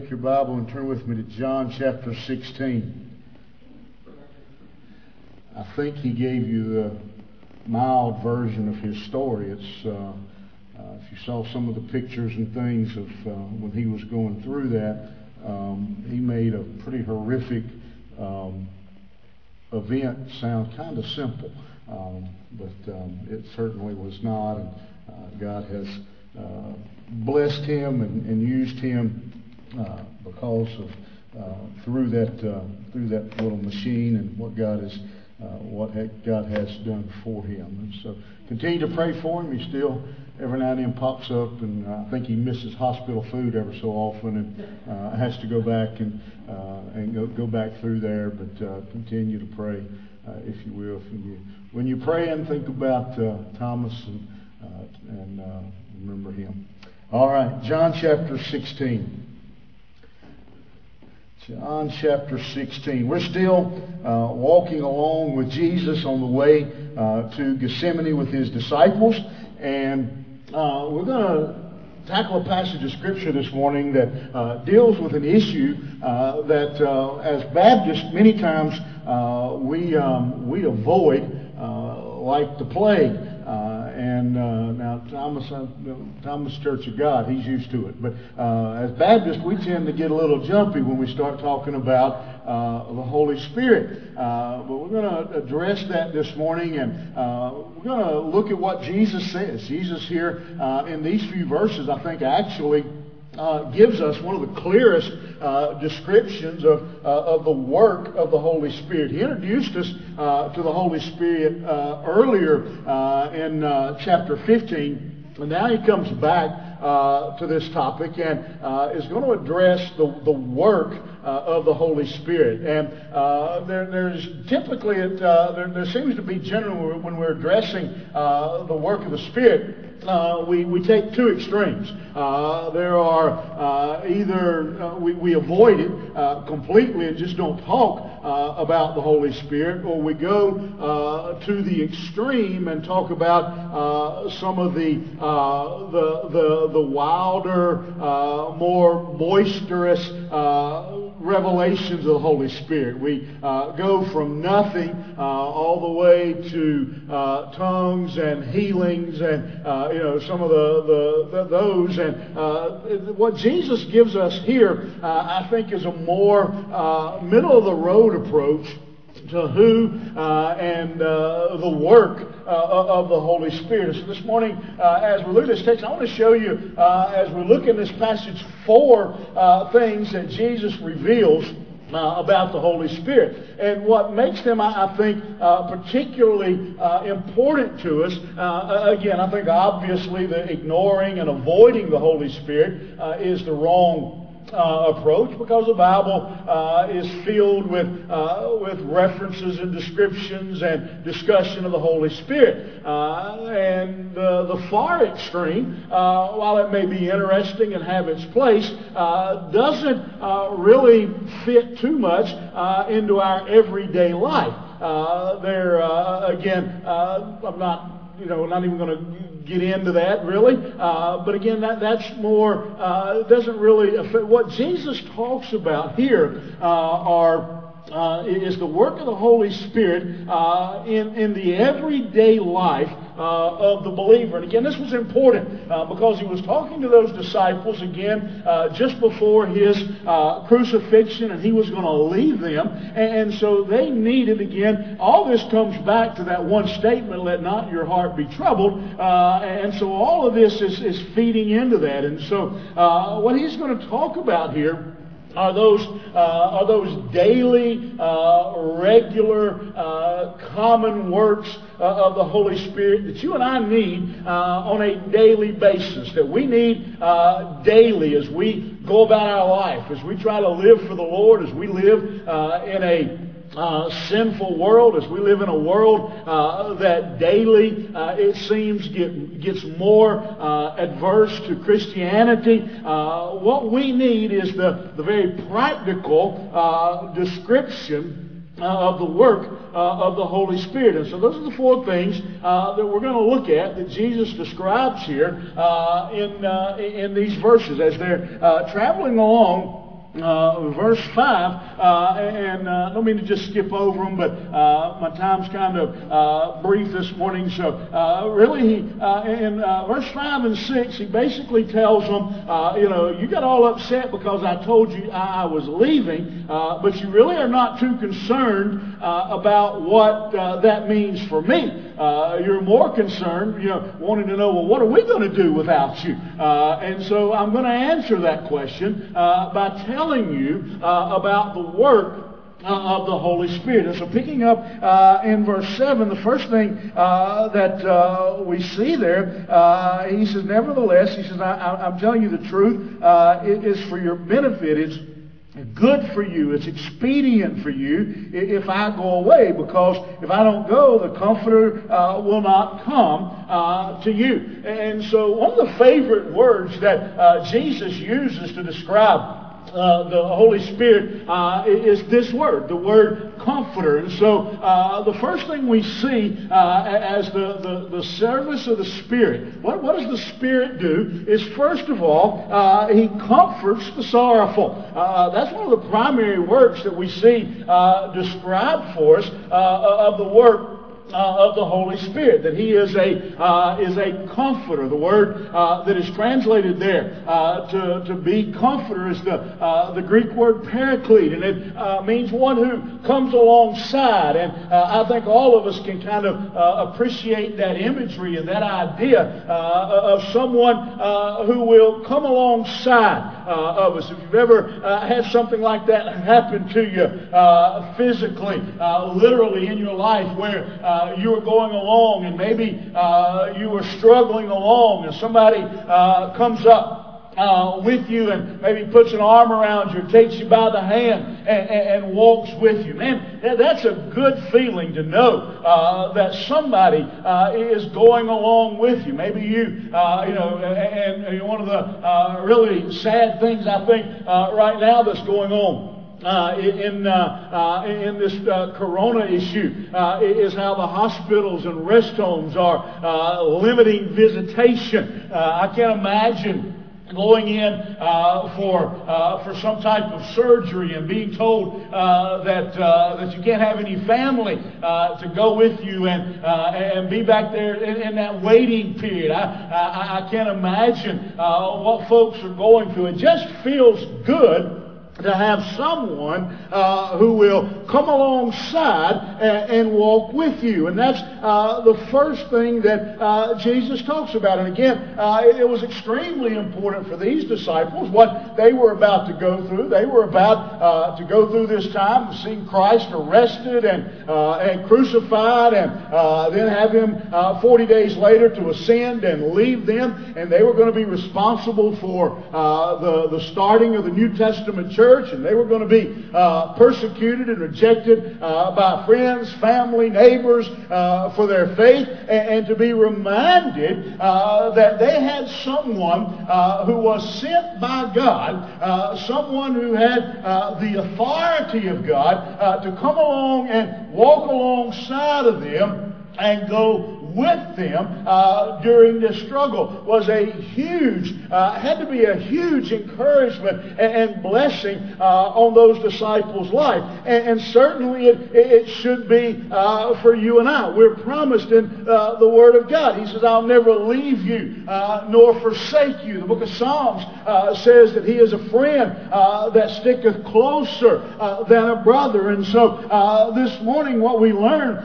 take your Bible and turn with me to John chapter 16. I think he gave you a mild version of his story. It's uh, uh, if you saw some of the pictures and things of uh, when he was going through that, um, he made a pretty horrific um, event sound kind of simple, um, but um, it certainly was not. And uh, God has uh, blessed him and, and used him because of uh, through that uh, through that little machine and what God has uh, what God has done for him. And so continue to pray for him. He still every now and then pops up, and I think he misses hospital food ever so often, and uh, has to go back and uh, and go, go back through there. But uh, continue to pray, uh, if you will. When you when you pray and think about uh, Thomas and uh, and uh, remember him. All right, John chapter 16. John chapter 16. We're still uh, walking along with Jesus on the way uh, to Gethsemane with his disciples, and uh, we're going to tackle a passage of Scripture this morning that uh, deals with an issue uh, that, uh, as Baptists, many times we um, we avoid like the plague. And uh, now Thomas, uh, Thomas Church of God, he's used to it. But uh, as Baptists, we tend to get a little jumpy when we start talking about uh, the Holy Spirit. Uh, but we're going to address that this morning, and uh, we're going to look at what Jesus says. Jesus here in these few verses, I think, actually uh, gives us one of the clearest uh, descriptions of, uh, of the work of the Holy Spirit. He introduced us uh, to the Holy Spirit uh, earlier uh, in chapter 15, and now he comes back to this topic and is going to address the, the work of the Holy Spirit. And there, there's typically, it, there, there, seems to be generally when we're addressing the work of the Spirit, uh, we, we take two extremes. Uh, there are uh, either uh, we, we avoid it uh, completely and just don't talk uh, about the Holy Spirit, or we go to the extreme and talk about some of the, the, the, the wilder, more boisterous revelations of the Holy Spirit. We go from nothing all the way to tongues and healings and you know, some of the, the, the those. And uh, what Jesus gives us here, uh, I think, is a more uh, middle of the road approach to who uh, and uh, the work uh, of the Holy Spirit. So this morning, as we look at this text, I want to show you, as we look in this passage, four things that Jesus reveals uh, about the Holy Spirit. And what makes them, I, I think, uh, particularly uh, important to us, uh, again, I think obviously the ignoring and avoiding the Holy Spirit uh, is the wrong uh, approach because the Bible uh, is filled with, uh, with references and descriptions and discussion of the Holy Spirit. Uh, and the far extreme, uh, while it may be interesting and have its place, uh, doesn't really fit too much into our everyday life. there, again, I'm not you know, not even going to get into that really. Uh, but again, that, that's more, uh, doesn't really affect. What Jesus talks about here uh, are uh, is the work of the Holy Spirit uh, in, in the everyday life of the believer. And again, this was important uh, because he was talking to those disciples again uh, just before his uh, crucifixion, and he was going to leave them. And so they needed, again, all this comes back to that one statement let not your heart be troubled. and so all of this is, is feeding into that. And so what he's going to talk about here are those, uh, are those daily, uh, regular, uh, common works uh, of the Holy Spirit that you and I need uh, on a daily basis, that we need uh, daily as we go about our life, as we try to live for the Lord, as we live in a uh, sinful world, as we live in a world uh, that daily uh, it seems get, gets more uh, adverse to Christianity, uh, what we need is the, the very practical uh, description of the work of the Holy Spirit. And so those are the four things that we're going to look at that Jesus describes here in, in these verses as they're traveling along uh, verse 5, uh, and uh, I don't mean to just skip over them, but uh, my time's kind of uh, brief this morning. So, uh, really, in verse 5 and 6, he basically tells them, you know, you got all upset because I told you I, I was leaving, but you really are not too concerned about what that means for me. you're more concerned, you know, wanting to know, well, what are we going to do without you? and so I'm going to answer that question by telling telling you uh, about the work uh, of the Holy Spirit. And so, picking up uh, in verse 7, the first thing uh, that uh, we see there, uh, he says, Nevertheless, he says, I, am telling you the truth, uh, it is for your benefit. It's good for you. It's expedient for you if I go away, because if I don't go, the Comforter uh, will not come uh, to you. And so, one of the favorite words that uh, Jesus uses to describe uh, the Holy Spirit uh, is this word, the word comforter. And so uh, the first thing we see uh, as the, the, the, service of the Spirit, what, what does the Spirit do? Is first of all, uh, He comforts the sorrowful. that's one of the primary works that we see described for us of the work uh, of the Holy Spirit, that He is a, uh, is a comforter. The word uh, that is translated there uh, to, to be comforter is the, uh, the Greek word paraclete, and it uh, means one who comes alongside. And I think all of us can kind of appreciate that imagery and that idea of someone who will come alongside of us. If you've ever had something like that happen to you physically, literally in your life, where uh, you were going along and maybe uh, you were struggling along and somebody uh, comes up uh, with you and maybe puts an arm around you, takes you by the hand, and, and, and walks with you. Man, that's a good feeling to know uh, that somebody uh, is going along with you. Maybe you, uh, you know, and, and, one of the uh, really sad things I think uh, right now that's going on uh, in, uh, uh, in this uh, corona issue uh, is how the hospitals and rest homes are uh, limiting visitation. I can't imagine going in uh, for uh, for some type of surgery and being told uh, that that you can't have any family to go with you and and be back there in, in that waiting period. I I, I can't imagine what folks are going through. It just feels good to have someone uh, who will come alongside and, and, walk with you. And that's uh, the first thing that uh, Jesus talks about. And again, uh, it was extremely important for these disciples what they were about to go through. They were about uh, to go through this time, of seeing Christ arrested and, uh, and crucified, and then have him 40 days later to ascend and leave them. And they were going to be responsible for the, the starting of the New Testament church church, and they were going to be uh, persecuted and rejected uh, by friends, family, neighbors uh, for their faith, and, and to be reminded uh, that they had someone uh, who was sent by God, uh, someone who had the authority of God to come along and walk alongside of them and go with them uh, during this struggle was a huge, uh, had to be a huge encouragement and, and blessing uh, on those disciples' life. And, and certainly it, it, should be uh, for you and I. We're promised in uh, the Word of God. He says, I'll never leave you uh, nor forsake you. The book of Psalms says that He is a friend that sticketh closer than a brother. And so this morning, what we learn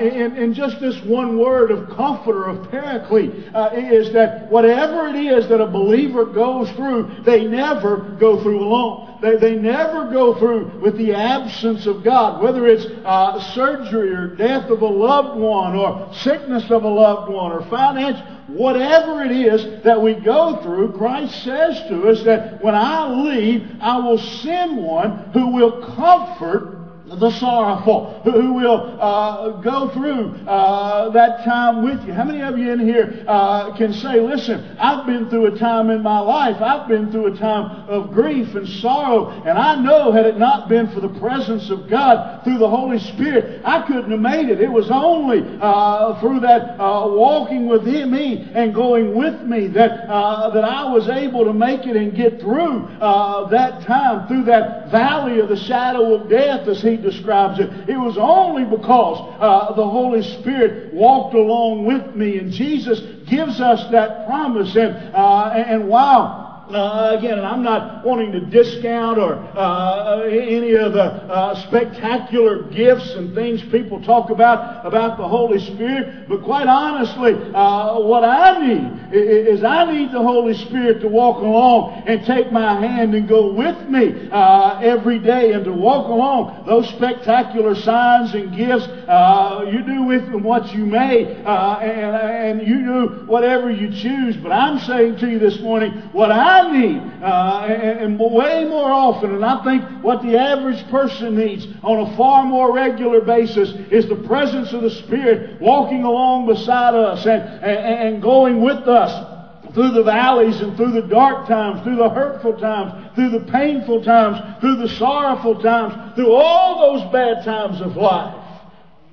in, in just this one word of comforter, of paraclete, uh, is that whatever it is that a believer goes through, they never go through alone. They, they never go through with the absence of God, whether it's uh, surgery or death of a loved one or sickness of a loved one or finance, whatever it is that we go through, Christ says to us that when I leave, I will send one who will comfort the sorrowful, who will uh, go through uh, that time with you. How many of you in here uh, can say, listen, I've been through a time in my life, I've been through a time of grief and sorrow, and I know had it not been for the presence of God through the Holy Spirit, I couldn't have made it. It was only uh, through that uh, walking with me and going with me that, uh, that I was able to make it and get through that time, through that valley of the shadow of death, as he describes it. It was only because uh, the Holy Spirit walked along with me, and Jesus gives us that promise. And, uh, and while uh, again, and I'm not wanting to discount or uh, any of the uh, spectacular gifts and things people talk about about the Holy Spirit, but quite honestly, uh, what I need is I need the Holy Spirit to walk along and take my hand and go with me uh, every day and to walk along those spectacular signs and gifts. Uh, you do with them what you may, and, and you do whatever you choose. But I'm saying to you this morning, what I Uh, and, and, way more often, and I think what the average person needs on a far more regular basis is the presence of the Spirit walking along beside us and, and, and going with us through the valleys and through the dark times, through the hurtful times, through the painful times, through the sorrowful times, through all those bad times of life.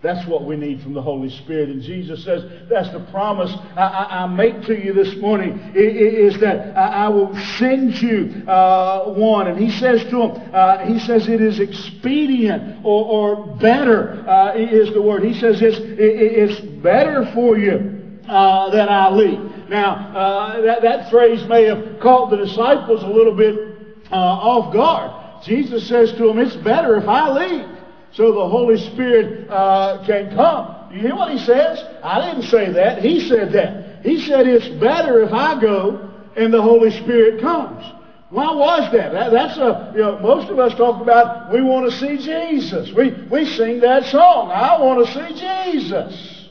That's what we need from the Holy Spirit. And Jesus says, that's the promise I, I, I make to you this morning, is that I, I, will send you uh, one. And he says to him, uh, he says it is expedient or, or better uh, is the word. He says it's, it, it's better for you uh, that I leave. Now, uh, that, that phrase may have caught the disciples a little bit uh, off guard. Jesus says to them, it's better if I leave so the Holy Spirit uh, can come. You hear what he says? I didn't say that. He said that. He said it's better if I go and the Holy Spirit comes. Why was that? that that's a, you know, most of us talk about we want to see Jesus. We, we sing that song, I want to see Jesus.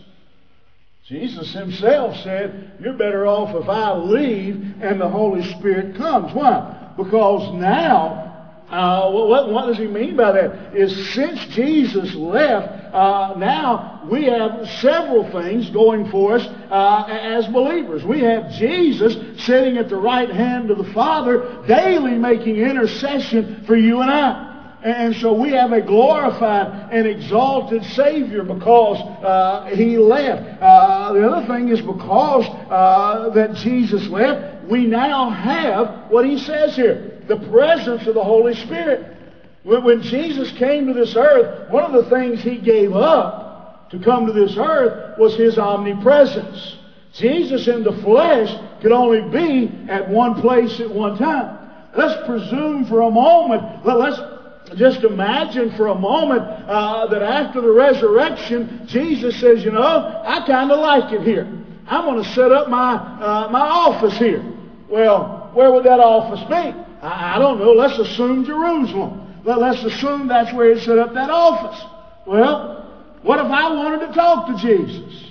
Jesus himself said, You're better off if I leave and the Holy Spirit comes. Why? Because now uh, what, what, does he mean by that? Is since Jesus left, uh, now we have several things going for us uh, as believers. We have Jesus sitting at the right hand of the Father, daily making intercession for you and I. And so we have a glorified and exalted Savior because uh, He left. Uh, the other thing is because uh, that Jesus left, we now have what He says here the presence of the Holy Spirit. When Jesus came to this earth, one of the things he gave up to come to this earth was his omnipresence. Jesus in the flesh could only be at one place at one time. Let's presume for a moment, let's just imagine for a moment uh, that after the resurrection, Jesus says, you know, I kind of like it here. I'm going to set up my, uh, my office here. Well, where would that office be? I, I don't know. Let's assume Jerusalem. Well, let's assume that's where he set up that office. Well, what if I wanted to talk to Jesus?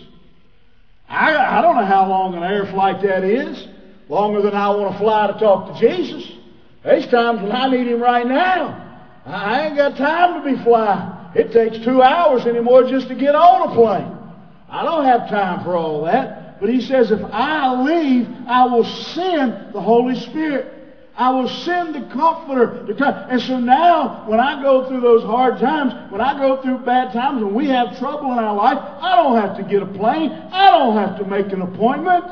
I, I don't know how long an air flight that is. Longer than I want to fly to talk to Jesus. There's times when I need him right now. I ain't got time to be flying. It takes two hours anymore just to get on a plane. I don't have time for all that. But he says, if I leave, I will send the Holy Spirit. I will send the comforter to come. And so now, when I go through those hard times, when I go through bad times, when we have trouble in our life, I don't have to get a plane. I don't have to make an appointment.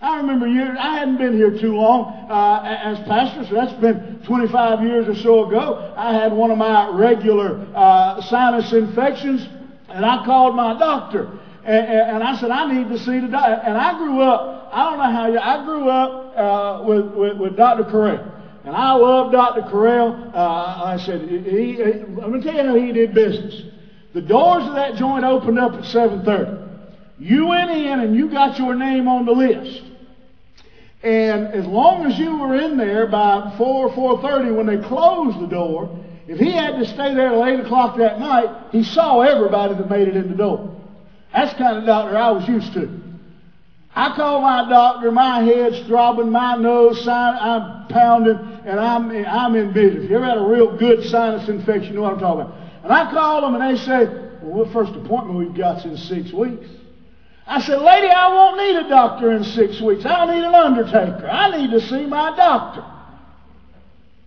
I remember years, I hadn't been here too long uh, as pastor, so that's been 25 years or so ago. I had one of my regular uh, sinus infections, and I called my doctor. And, and, I said, I need to see the doctor. And I grew up, I don't know how you, I grew up uh, with, with, with Dr. Carell. And I love Dr. Carell. Uh, I said, he, he, let me tell you how he did business. The doors of that joint opened up at 7.30. You went in and you got your name on the list. And as long as you were in there by 4 4.30 when they closed the door, if he had to stay there till 8 o'clock that night, he saw everybody that made it in the door. That's the kind of doctor I was used to. I call my doctor, my head's throbbing, my nose, sign I'm pounding, and I'm, I'm in business. You ever had a real good sinus infection? You know what I'm talking about. And I call them and they say, well, the first appointment we've got's in six weeks. I said, lady, I won't need a doctor in six weeks. I don't need an undertaker. I need to see my doctor.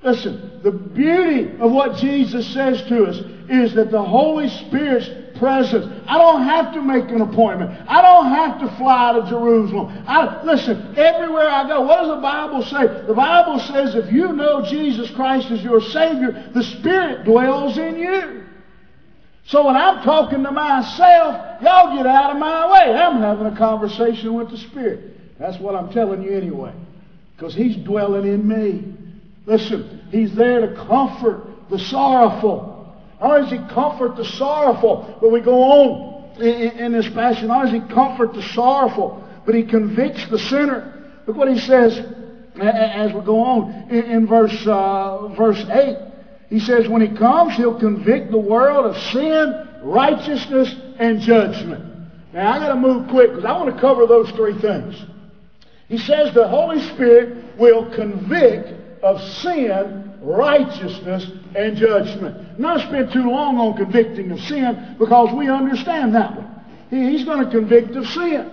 Listen, the beauty of what Jesus says to us is that the Holy Spirit's presence. I don't have to make an appointment. I don't have to fly to Jerusalem. I, listen, everywhere I go, what does the Bible say? The Bible says if you know Jesus Christ as your Savior, the Spirit dwells in you. So when I'm talking to myself, y'all get out of my way. I'm having a conversation with the Spirit. That's what I'm telling you anyway. Because He's dwelling in me. Listen, He's there to comfort the sorrowful. Only does He comfort the sorrowful, but we go on in, in this only does He comfort the sorrowful, but He convicts the sinner. Look what He says as we go on in, in verse, uh, verse 8. He says when he comes, he'll convict the world of sin, righteousness, and judgment. Now I got to move quick because I want to cover those three things. He says the Holy Spirit will convict of sin, righteousness, and judgment. Not spend too long on convicting of sin because we understand that one. He's going to convict of sin.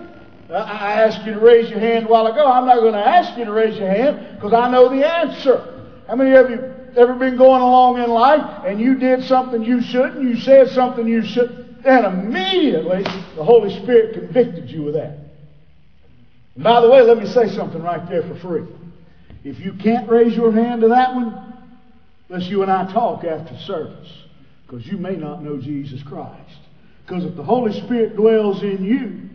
Uh, I asked you to raise your hand a while ago. I'm not going to ask you to raise your hand because I know the answer. How many of you ever been going along in life and you did something you shouldn't, you said something you shouldn't, and immediately the Holy Spirit convicted you of that. And by the way, let me say something right there for free. If you can't raise your hand to that one, let's you and I talk after service. Because you may not know Jesus Christ. Because if the Holy Spirit dwells in you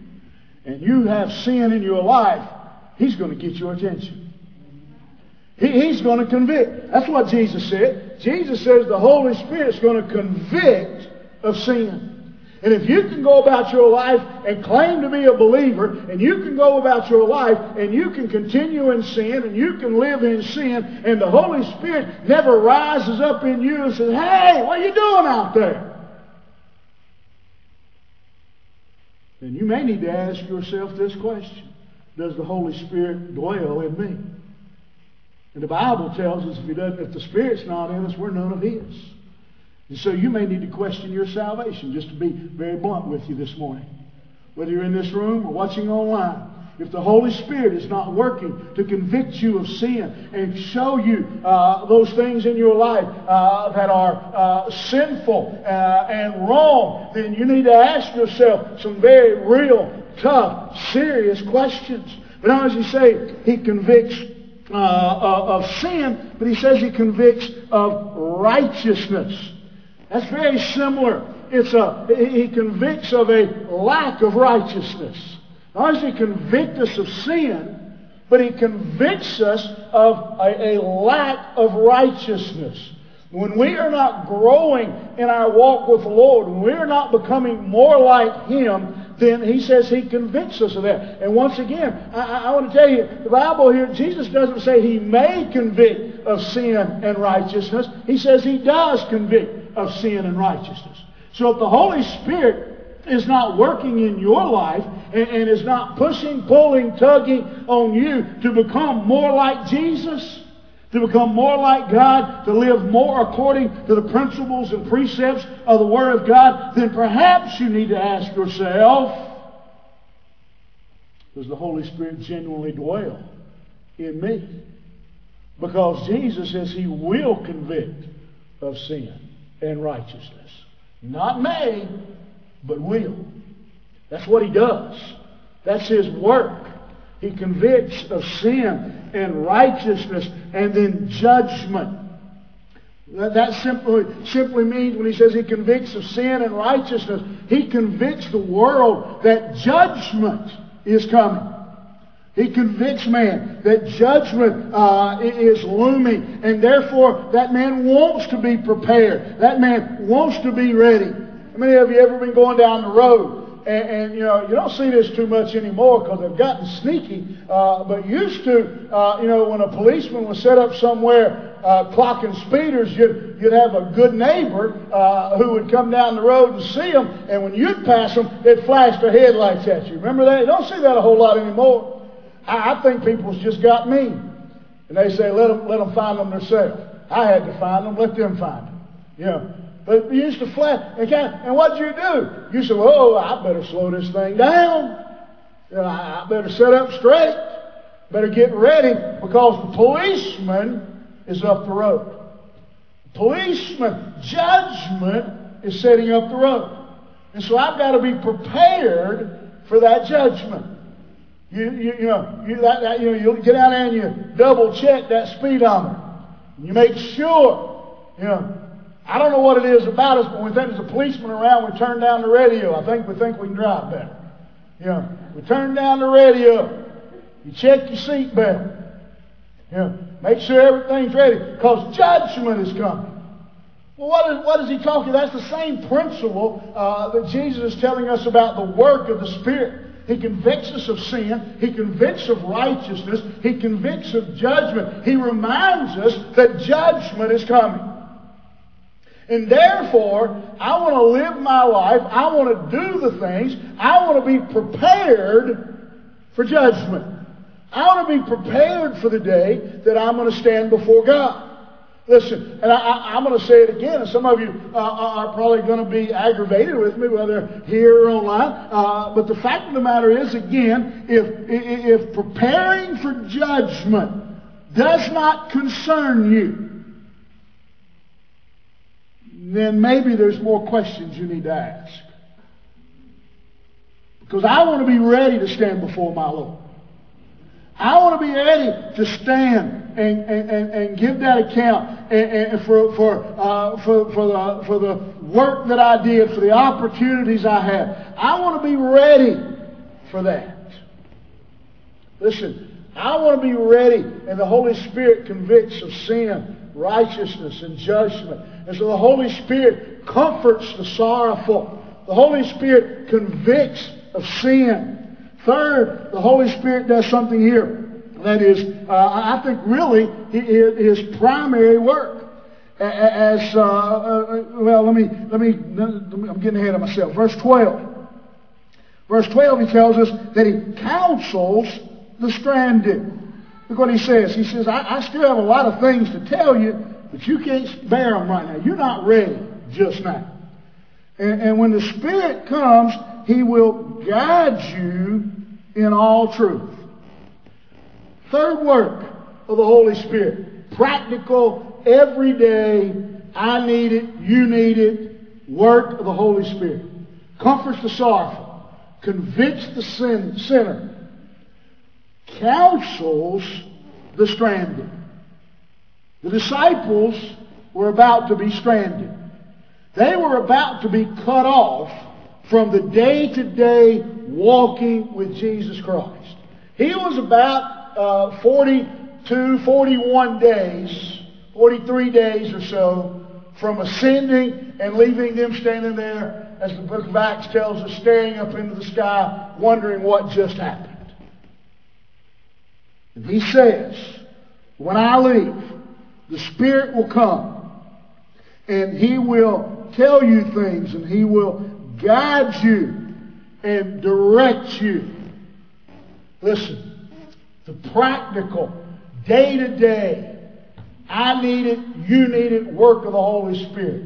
and you have sin in your life, He's going to get your attention. He, he's going to convict. That's what Jesus said. Jesus says the Holy Spirit's going to convict of sin. And if you can go about your life and claim to be a believer, and you can go about your life and you can continue in sin and you can live in sin, and the Holy Spirit never rises up in you and says, Hey, what are you doing out there? Then you may need to ask yourself this question Does the Holy Spirit dwell in me? And the Bible tells us if he doesn't, if the Spirit's not in us, we're none of His. And so you may need to question your salvation, just to be very blunt with you this morning. Whether you're in this room or watching online, if the Holy Spirit is not working to convict you of sin and show you uh, those things in your life uh, that are uh, sinful uh, and wrong, then you need to ask yourself some very real, tough, serious questions. But now, as you say, He convicts uh, uh, of sin, but he says he convicts of righteousness. That's very similar. It's a, he convicts of a lack of righteousness. Not does he convict us of sin, but he convicts us of a, a lack of righteousness. When we are not growing in our walk with the Lord, when we are not becoming more like Him, then he says he convicts us of that. And once again, I, I, want to tell you, the Bible here, Jesus doesn't say he may convict of sin and righteousness. He says he does convict of sin and righteousness. So if the Holy Spirit is not working in your life and, and is not pushing, pulling, tugging on you to become more like Jesus, to become more like God, to live more according to the principles and precepts of the Word of God, then perhaps you need to ask yourself, does the Holy Spirit genuinely dwell in me? Because Jesus says He will convict of sin and righteousness. Not may, but will. That's what He does. That's His work. He convicts of sin and righteousness and then judgment. That simply, simply means when he says he convicts of sin and righteousness, he convicts the world that judgment is coming. He convicts man that judgment uh, is looming, and therefore that man wants to be prepared. That man wants to be ready. How many of you ever been going down the road and, and, you know, you don't see this too much anymore because they've gotten sneaky. Uh, but used to, uh, you know, when a policeman was set up somewhere uh, clocking speeders, you'd, you'd have a good neighbor uh, who would come down the road and see them. And when you'd pass them, they'd flash their headlights at you. Remember that? You don't see that a whole lot anymore. I, I think people's just got mean. And they say, let them, let them find them themselves. I had to find them. Let them find them. You know, But you used to flat. And, kind of, and what'd you do? You said, oh, I better slow this thing down. You know, I better set up straight. Better get ready because the policeman is up the road. Policeman, judgment is setting up the road. And so I've got to be prepared for that judgment. You, you, you know, you, that, that, you know, you get out there and you double check that speedometer. You make sure, you know, I don't know what it is about us, but when we think there's a policeman around, we turn down the radio. I think we think we can drive better. You know, we turn down the radio. You check your seatbelt. You know, make sure everything's ready because judgment is coming. Well, what is, what is he talking? About? That's the same principle uh, that Jesus is telling us about the work of the Spirit. He convicts us of sin. He convicts of righteousness. He convicts of judgment. He reminds us that judgment is coming. And therefore, I want to live my life. I want to do the things. I want to be prepared for judgment. I want to be prepared for the day that I'm going to stand before God. Listen, and I, am going to say it again, and some of you uh, are probably going to be aggravated with me, whether here or online. Uh, but the fact of the matter is, again, if, if preparing for judgment does not concern you, then maybe there's more questions you need to ask. Because I want to be ready to stand before my Lord. I want to be ready to stand and, and, and, give that account and for, for, uh, for, for, the, for the work that I did, for the opportunities I had. I want to be ready for that. Listen, I want to be ready, and the Holy Spirit convicts of sin, righteousness, and judgment. And so the Holy Spirit comforts the sorrowful. The Holy Spirit convicts of sin. Third, the Holy Spirit does something here. That is, uh, I think really his primary work. As uh, uh, well, let me, let me I'm getting ahead of myself. Verse 12. Verse 12, he tells us that he counsels the stranded. Look what he says. He says, I, I still have a lot of things to tell you, but you can't bear them right now. You're not ready just now. And, and when the Spirit comes, he will guide you in all truth. Third work of the Holy Spirit. Practical, everyday, I need it, you need it, work of the Holy Spirit. Comforts the sorrowful, convicts the sin, sinner, counsels the stranded. The disciples were about to be stranded. They were about to be cut off from the day to day walking with Jesus Christ. He was about uh, 42, 41 days, 43 days or so from ascending and leaving them standing there, as the book of Acts tells us, staring up into the sky, wondering what just happened. And he says, when I leave, the Spirit will come and he will tell you things and he will guide you and direct you. Listen, the practical, day to day, I need it, you need it work of the Holy Spirit.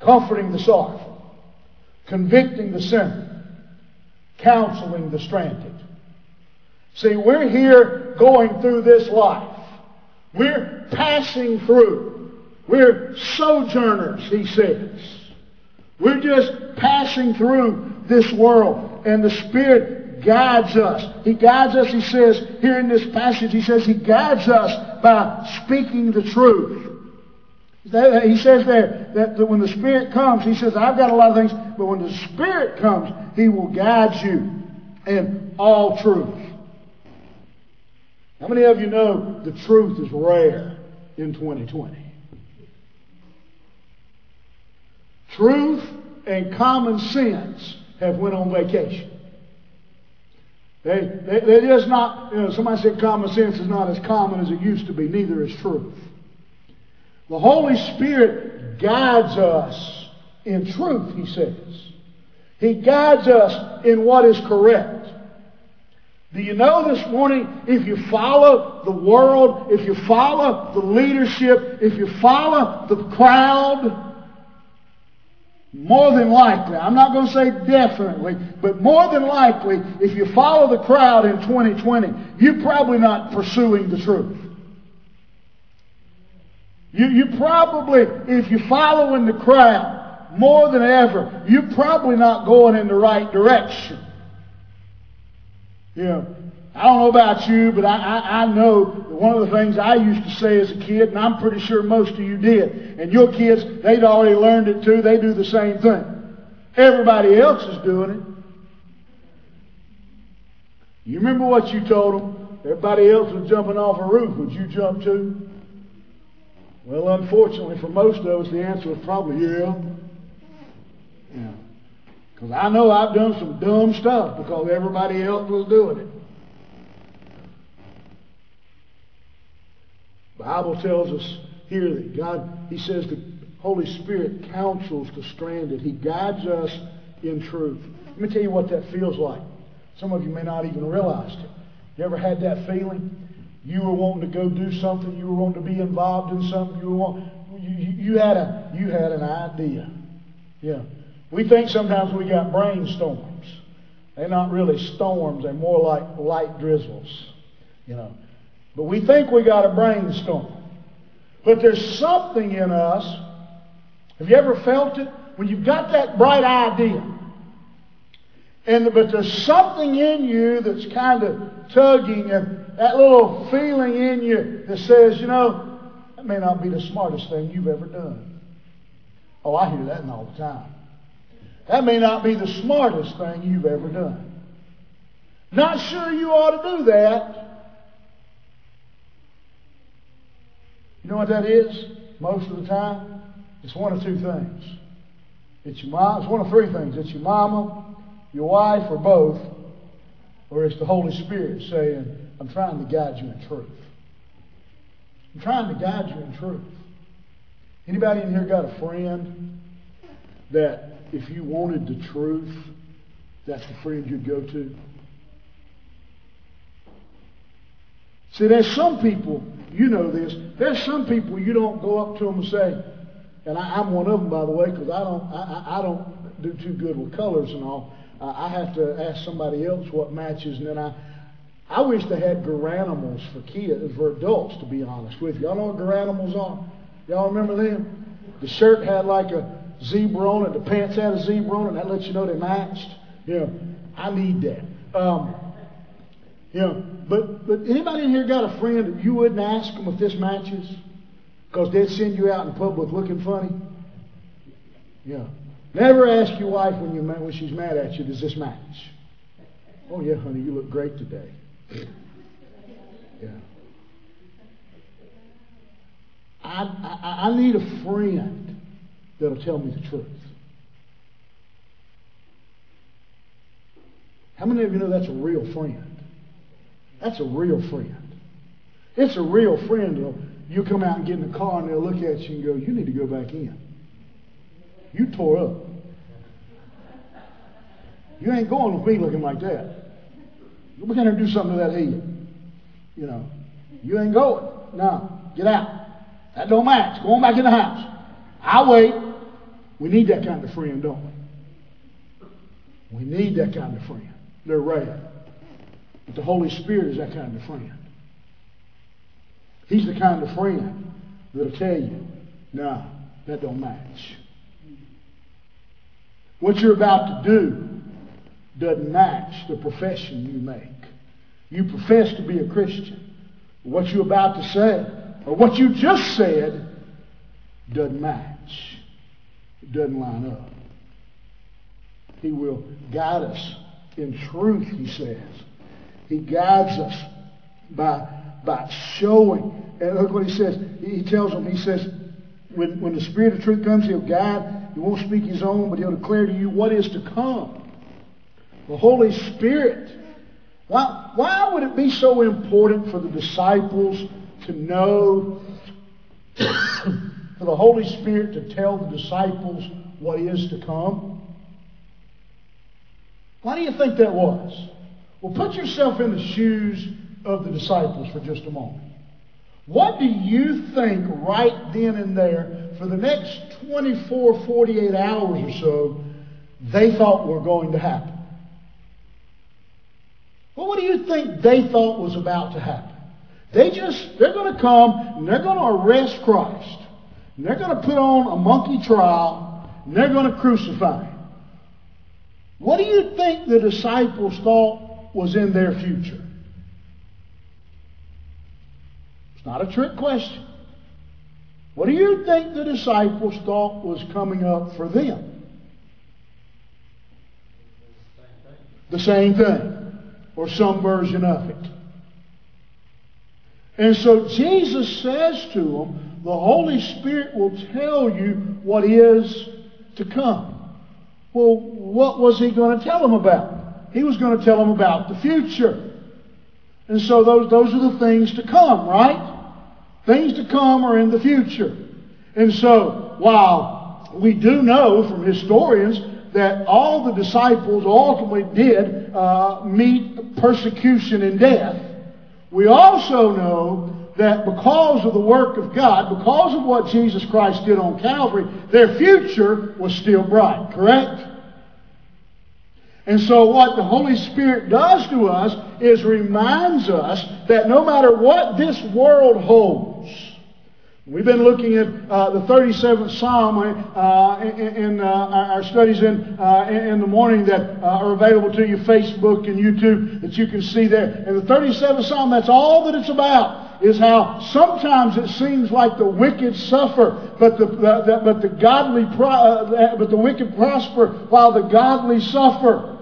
Comforting the sorrowful, convicting the sinner, counseling the stranded. See, we're here going through this life. We're passing through. We're sojourners, he says. We're just passing through this world. And the Spirit guides us. He guides us, he says, here in this passage, he says he guides us by speaking the truth. He says there that when the Spirit comes, he says, I've got a lot of things, but when the Spirit comes, he will guide you in all truth. How many of you know the truth is rare in 2020? Truth and common sense have went on vacation. They, they, they're just not, you know, somebody said common sense is not as common as it used to be. Neither is truth. The Holy Spirit guides us in truth, he says. He guides us in what is correct. Do you know this morning, if you follow the world, if you follow the leadership, if you follow the crowd, more than likely, I'm not going to say definitely, but more than likely, if you follow the crowd in 2020, you're probably not pursuing the truth. You, you probably, if you're following the crowd more than ever, you're probably not going in the right direction. Know, I don't know about you, but I, I, I know one of the things I used to say as a kid, and I'm pretty sure most of you did, and your kids, they'd already learned it too, they do the same thing. Everybody else is doing it. You remember what you told them? Everybody else was jumping off a roof. Would you jump too? Well, unfortunately for most of us, the answer was probably yeah. Yeah. Because I know I've done some dumb stuff because everybody else was doing it. Bible tells us here that God, He says the Holy Spirit counsels the stranded. He guides us in truth. Let me tell you what that feels like. Some of you may not even realize it. You ever had that feeling? You were wanting to go do something. You were wanting to be involved in something. You were wanting, you, you had a you had an idea. Yeah. We think sometimes we got brainstorms. They're not really storms. They're more like light drizzles. You know. But we think we got a brainstorm. But there's something in us. Have you ever felt it? When you've got that bright idea. And but there's something in you that's kind of tugging and that little feeling in you that says, you know, that may not be the smartest thing you've ever done. Oh, I hear that all the time. That may not be the smartest thing you've ever done. Not sure you ought to do that. You know what that is? Most of the time, it's one of two things. It's your mom. It's one of three things. It's your mama, your wife, or both, or it's the Holy Spirit saying, "I'm trying to guide you in truth." I'm trying to guide you in truth. Anybody in here got a friend that if you wanted the truth, that's the friend you'd go to? See, there's some people, you know this, there's some people you don't go up to them and say, and I, am one of them, by the way, because I don't, I, I, don't do too good with colors and all. Uh, I have to ask somebody else what matches, and then I, I wish they had Garanimals for kids, for adults, to be honest with you. Y'all know what Garanimals are? Y'all remember them? The shirt had like a zebra on it, the pants had a zebra on it, and that lets you know they matched. Know, I need that. Um, know, but, but anybody in here got a friend that you wouldn't ask them if this matches? Because they'd send you out in public looking funny? Yeah. Never ask your wife when, you when she's mad at you, does this match? Oh, yeah, honey, you look great today. Yeah. I, I, I need a friend that'll tell me the truth. How many of you know that's a real friend? That's a real friend. It's a real friend. You come out and get in the car and they'll look at you and go, You need to go back in. You tore up. You ain't going with me looking like that. We're going to do something to that heel. You know, you ain't going. No, get out. That don't match. Go on back in the house. I'll wait. We need that kind of friend, don't we? We need that kind of friend. They're rare. But the Holy Spirit is that kind of friend. He's the kind of friend that'll tell you, no, that don't match. What you're about to do doesn't match the profession you make. You profess to be a Christian. What you're about to say, or what you just said, doesn't match. It doesn't line up. He will guide us in truth, he says. He guides us by, by showing. And look what he says. He tells them, he says, when, when the Spirit of truth comes, he'll guide. He won't speak his own, but he'll declare to you what is to come. The Holy Spirit. Why, why would it be so important for the disciples to know, for the Holy Spirit to tell the disciples what is to come? Why do you think that was? Well, put yourself in the shoes of the disciples for just a moment. What do you think right then and there for the next 24, 48 hours or so, they thought were going to happen. Well, what do you think they thought was about to happen? They just, they're going to come and they're going to arrest Christ. And they're going to put on a monkey trial and they're going to crucify him. What do you think the disciples thought was in their future? It's not a trick question. What do you think the disciples thought was coming up for them? The same thing, or some version of it. And so Jesus says to them, the Holy Spirit will tell you what is to come. Well, what was he going to tell them about? He was going to tell them about the future. And so those, those are the things to come, right? Things to come are in the future. And so, while we do know from historians that all the disciples ultimately did uh, meet persecution and death, we also know that because of the work of God, because of what Jesus Christ did on Calvary, their future was still bright, correct? And so what the Holy Spirit does to us is reminds us that no matter what this world holds, We've been looking at uh, the 37th Psalm uh, in, in uh, our studies in, uh, in the morning that uh, are available to you, Facebook and YouTube, that you can see there. And the 37th Psalm, that's all that it's about, is how sometimes it seems like the wicked suffer, but the, the but the godly pro- uh, but the wicked prosper while the godly suffer.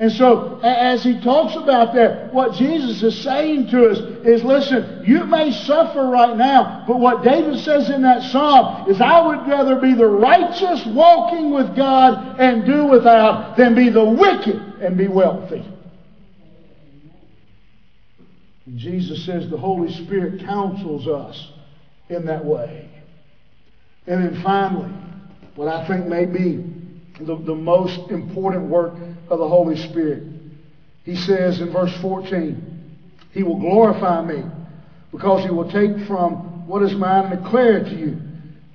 And so, as he talks about that, what Jesus is saying to us is listen, you may suffer right now, but what David says in that psalm is, I would rather be the righteous walking with God and do without than be the wicked and be wealthy. And Jesus says the Holy Spirit counsels us in that way. And then finally, what I think may be the, the most important work of the Holy Spirit. He says in verse 14, He will glorify me because He will take from what is mine and declare it to you.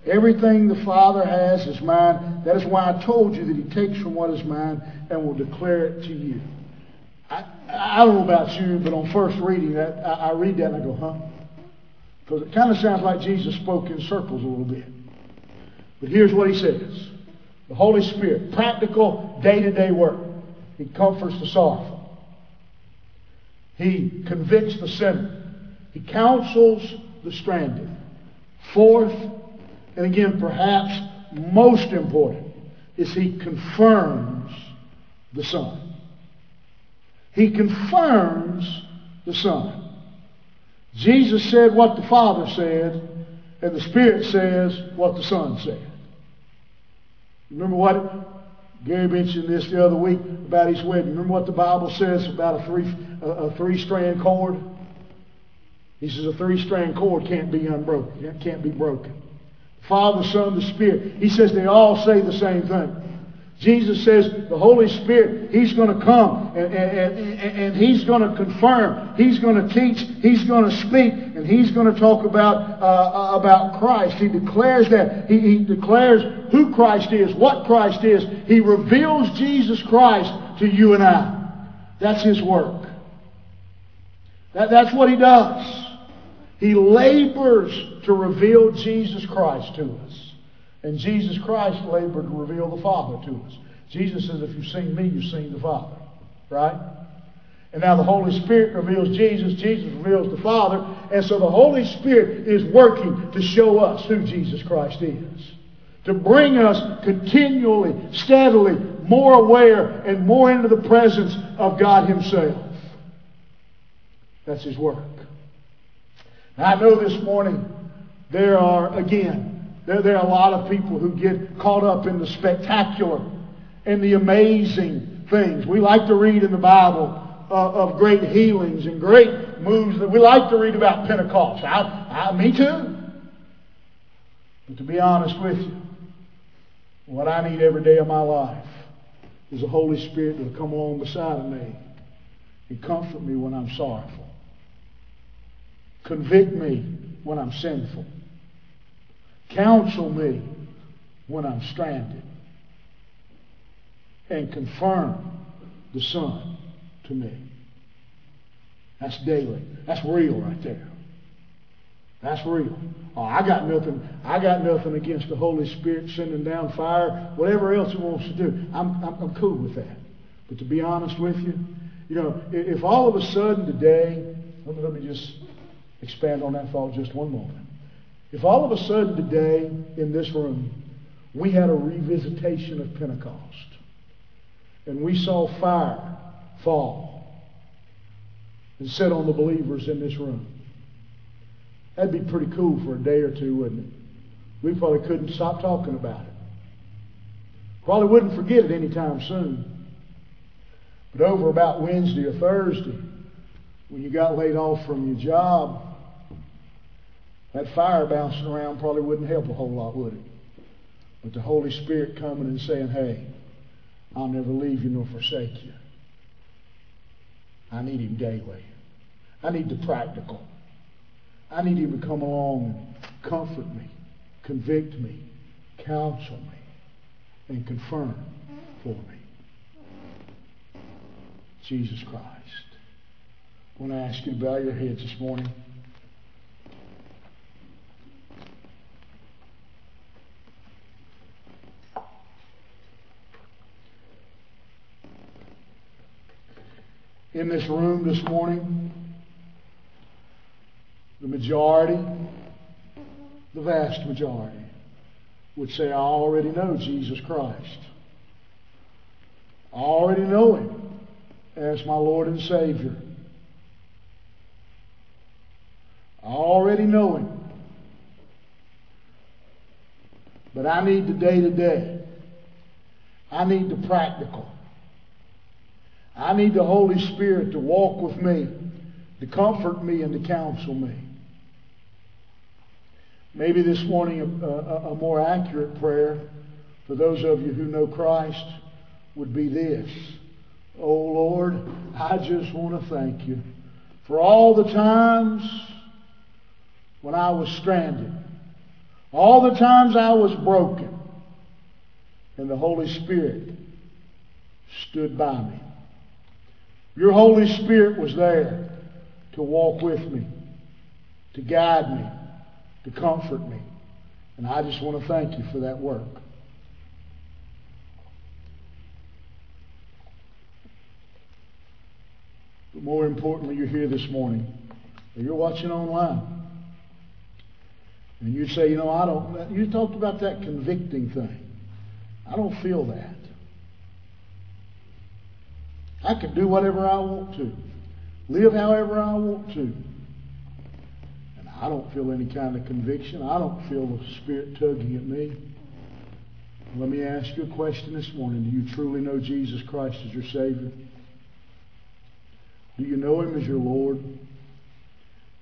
Everything the Father has is mine. That is why I told you that He takes from what is mine and will declare it to you. I, I don't know about you, but on first reading that, I, I read that and I go, huh? Because it kind of sounds like Jesus spoke in circles a little bit. But here's what He says. The Holy Spirit, practical day to day work. He comforts the sorrowful. He convicts the sinner. He counsels the stranded. Fourth, and again, perhaps most important, is he confirms the Son. He confirms the Son. Jesus said what the Father said, and the Spirit says what the Son said. Remember what Gary mentioned this the other week about his wedding. Remember what the Bible says about a three a, a three strand cord? He says a three strand cord can't be unbroken. Can't be broken. Father, Son, the Spirit. He says they all say the same thing. Jesus says the Holy Spirit, He's going to come and, and, and, and He's going to confirm. He's going to teach. He's going to speak. And He's going to talk about, uh, about Christ. He declares that. He, he declares who Christ is, what Christ is. He reveals Jesus Christ to you and I. That's His work. That, that's what He does. He labors to reveal Jesus Christ to us. And Jesus Christ labored to reveal the Father to us. Jesus says, if you've seen me, you've seen the Father. Right? And now the Holy Spirit reveals Jesus, Jesus reveals the Father, and so the Holy Spirit is working to show us who Jesus Christ is. To bring us continually, steadily, more aware and more into the presence of God Himself. That's His work. Now, I know this morning there are, again, there, there are a lot of people who get caught up in the spectacular and the amazing things. We like to read in the Bible uh, of great healings and great moves. That we like to read about Pentecost. I, I, me too. But to be honest with you, what I need every day of my life is the Holy Spirit to come along beside of me and comfort me when I'm sorrowful. Convict me when I'm sinful Counsel me when I'm stranded. And confirm the Son to me. That's daily. That's real right there. That's real. Oh, I got nothing. I got nothing against the Holy Spirit sending down fire, whatever else He wants to do. I'm, I'm, I'm cool with that. But to be honest with you, you know, if all of a sudden today, let me, let me just expand on that thought just one moment. If all of a sudden today in this room we had a revisitation of Pentecost and we saw fire fall and set on the believers in this room, that'd be pretty cool for a day or two, wouldn't it? We probably couldn't stop talking about it. Probably wouldn't forget it anytime soon. But over about Wednesday or Thursday, when you got laid off from your job, that fire bouncing around probably wouldn't help a whole lot, would it? But the Holy Spirit coming and saying, hey, I'll never leave you nor forsake you. I need Him daily. I need the practical. I need Him to come along and comfort me, convict me, counsel me, and confirm for me. Jesus Christ. I want to ask you to bow your heads this morning. In this room this morning, the majority, the vast majority, would say, I already know Jesus Christ. I already know Him as my Lord and Savior. I already know Him. But I need the day to day. I need the practical. I need the Holy Spirit to walk with me, to comfort me, and to counsel me. Maybe this morning a, a, a more accurate prayer for those of you who know Christ would be this. Oh Lord, I just want to thank you for all the times when I was stranded, all the times I was broken, and the Holy Spirit stood by me. Your Holy Spirit was there to walk with me, to guide me, to comfort me. And I just want to thank you for that work. But more importantly, you're here this morning, or you're watching online. And you say, you know, I don't, you talked about that convicting thing. I don't feel that. I can do whatever I want to, live however I want to. And I don't feel any kind of conviction. I don't feel the Spirit tugging at me. Let me ask you a question this morning. Do you truly know Jesus Christ as your Savior? Do you know Him as your Lord?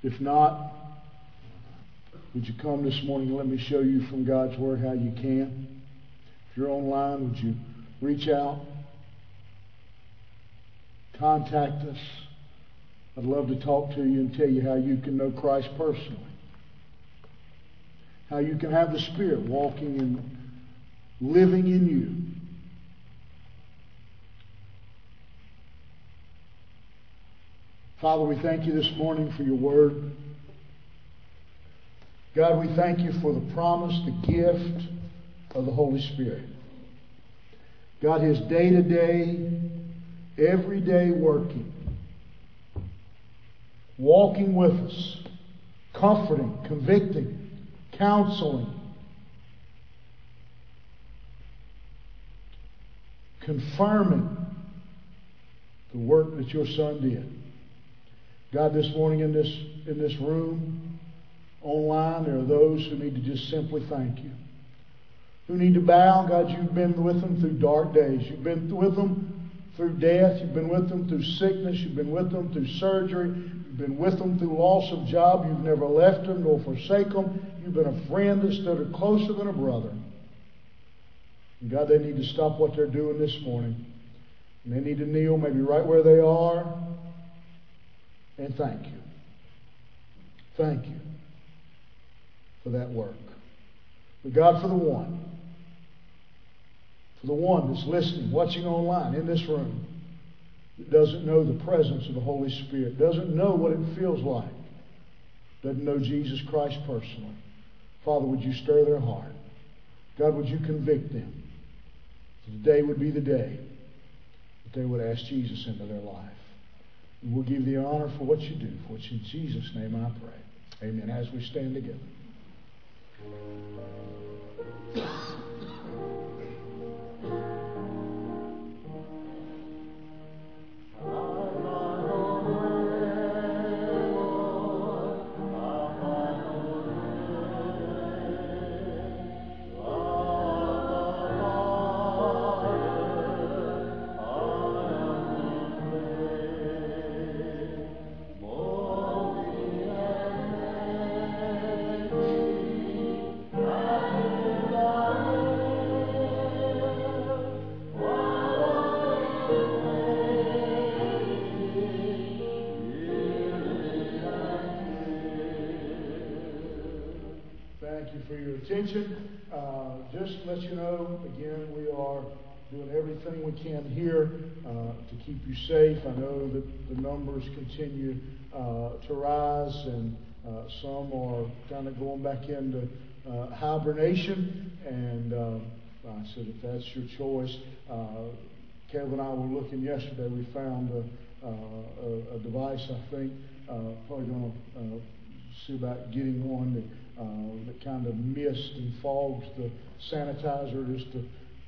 If not, would you come this morning and let me show you from God's Word how you can? If you're online, would you reach out? Contact us. I'd love to talk to you and tell you how you can know Christ personally. How you can have the Spirit walking and living in you. Father, we thank you this morning for your word. God, we thank you for the promise, the gift of the Holy Spirit. God, his day to day, every day working, walking with us, comforting, convicting, counseling, confirming the work that your Son did. God, this morning in this, in this room, online, there are those who need to just simply thank you. Who need to bow. God, you've been with them through dark days. You've been with them through death. You've been with them through sickness. You've been with them through surgery. You've been with them through loss of job. You've never left them nor forsake them. You've been a friend that stood closer than a brother. And God, they need to stop what they're doing this morning. And they need to kneel maybe right where they are and thank you. Thank you for that work. But God, for the one, for the one that's listening, watching online, in this room, that doesn't know the presence of the Holy Spirit, doesn't know what it feels like, doesn't know Jesus Christ personally, Father, would you stir their heart? God, would you convict them? Today would be the day that they would ask Jesus into their life. And we'll give the honor for what you do, for which in Jesus' name I pray. Amen. As we stand together. Attention. Uh, just to let you know, again, we are doing everything we can here uh, to keep you safe. I know that the numbers continue uh, to rise, and uh, some are kind of going back into uh, hibernation. And uh, I said, if that's your choice, Kevin and I were looking yesterday. We found a, a, a device, I think, probably going to see about getting one that that kind of mist and fogs the sanitizer just to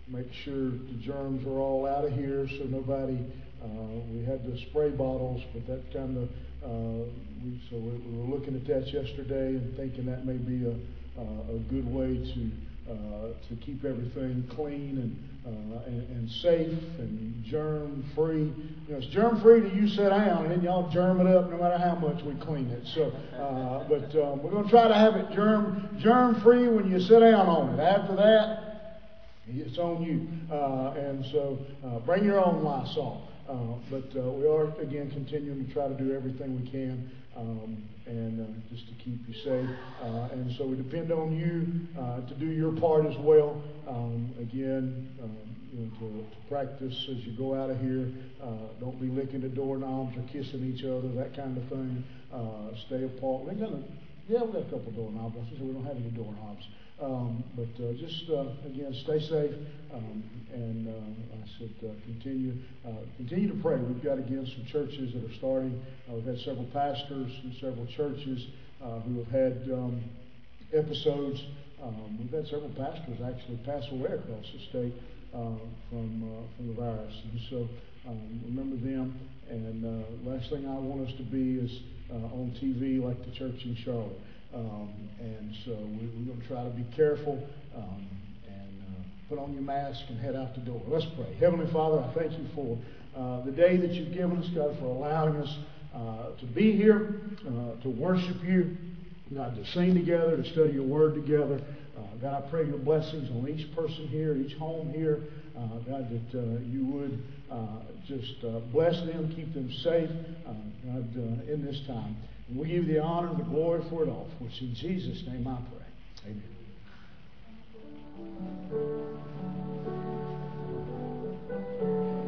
make sure the germs are all out of here so nobody uh, we had the spray bottles but that kind of uh, we, so we, we, were looking at that yesterday and thinking that may be a, uh, a good way to uh, to keep everything clean and, uh, and, and, safe and germ free. You know, it's germ free to you sit down, and then y'all germ it up no matter how much we clean it. So, uh, but um, we're going to try to have it germ germ free when you sit down on it. After that, it's on you. Uh, and so, uh, bring your own Lysol. Uh, but we are again continuing to try to do everything we can um, and uh, just to keep you safe. Uh, and so we depend on you uh, to do your part as well. Um, again, um, you know, to, to, practice as you go out of here. Uh, don't be licking the doorknobs or kissing each other, that kind of thing. Uh, stay apart. We're gonna, yeah, we got a couple doorknobs. I said we don't have any doorknobs. Um, but uh, just uh, again, stay safe, um, and uh, I said uh, continue uh, continue to pray. We've got again some churches that are starting. Uh, we've had several pastors and several churches who have had um, episodes. Um, we've had several pastors actually pass away across the state from from the virus, and so um, remember them. And last thing I want us to be is on TV like the church in Charlotte. Um, and so we, are going to try to be careful um, and uh, put on your mask and head out the door. Let's pray. Heavenly Father, I thank you for uh, the day that you've given us, God, for allowing us uh, to be here, uh, to worship you, God, to sing together, to study your word together. Uh, God, I pray your blessings on each person here, each home here. Uh, God, that you would just bless them, keep them safe, God, in this time. And we give the honor and the glory for it all. For it's in Jesus' name I pray. Amen.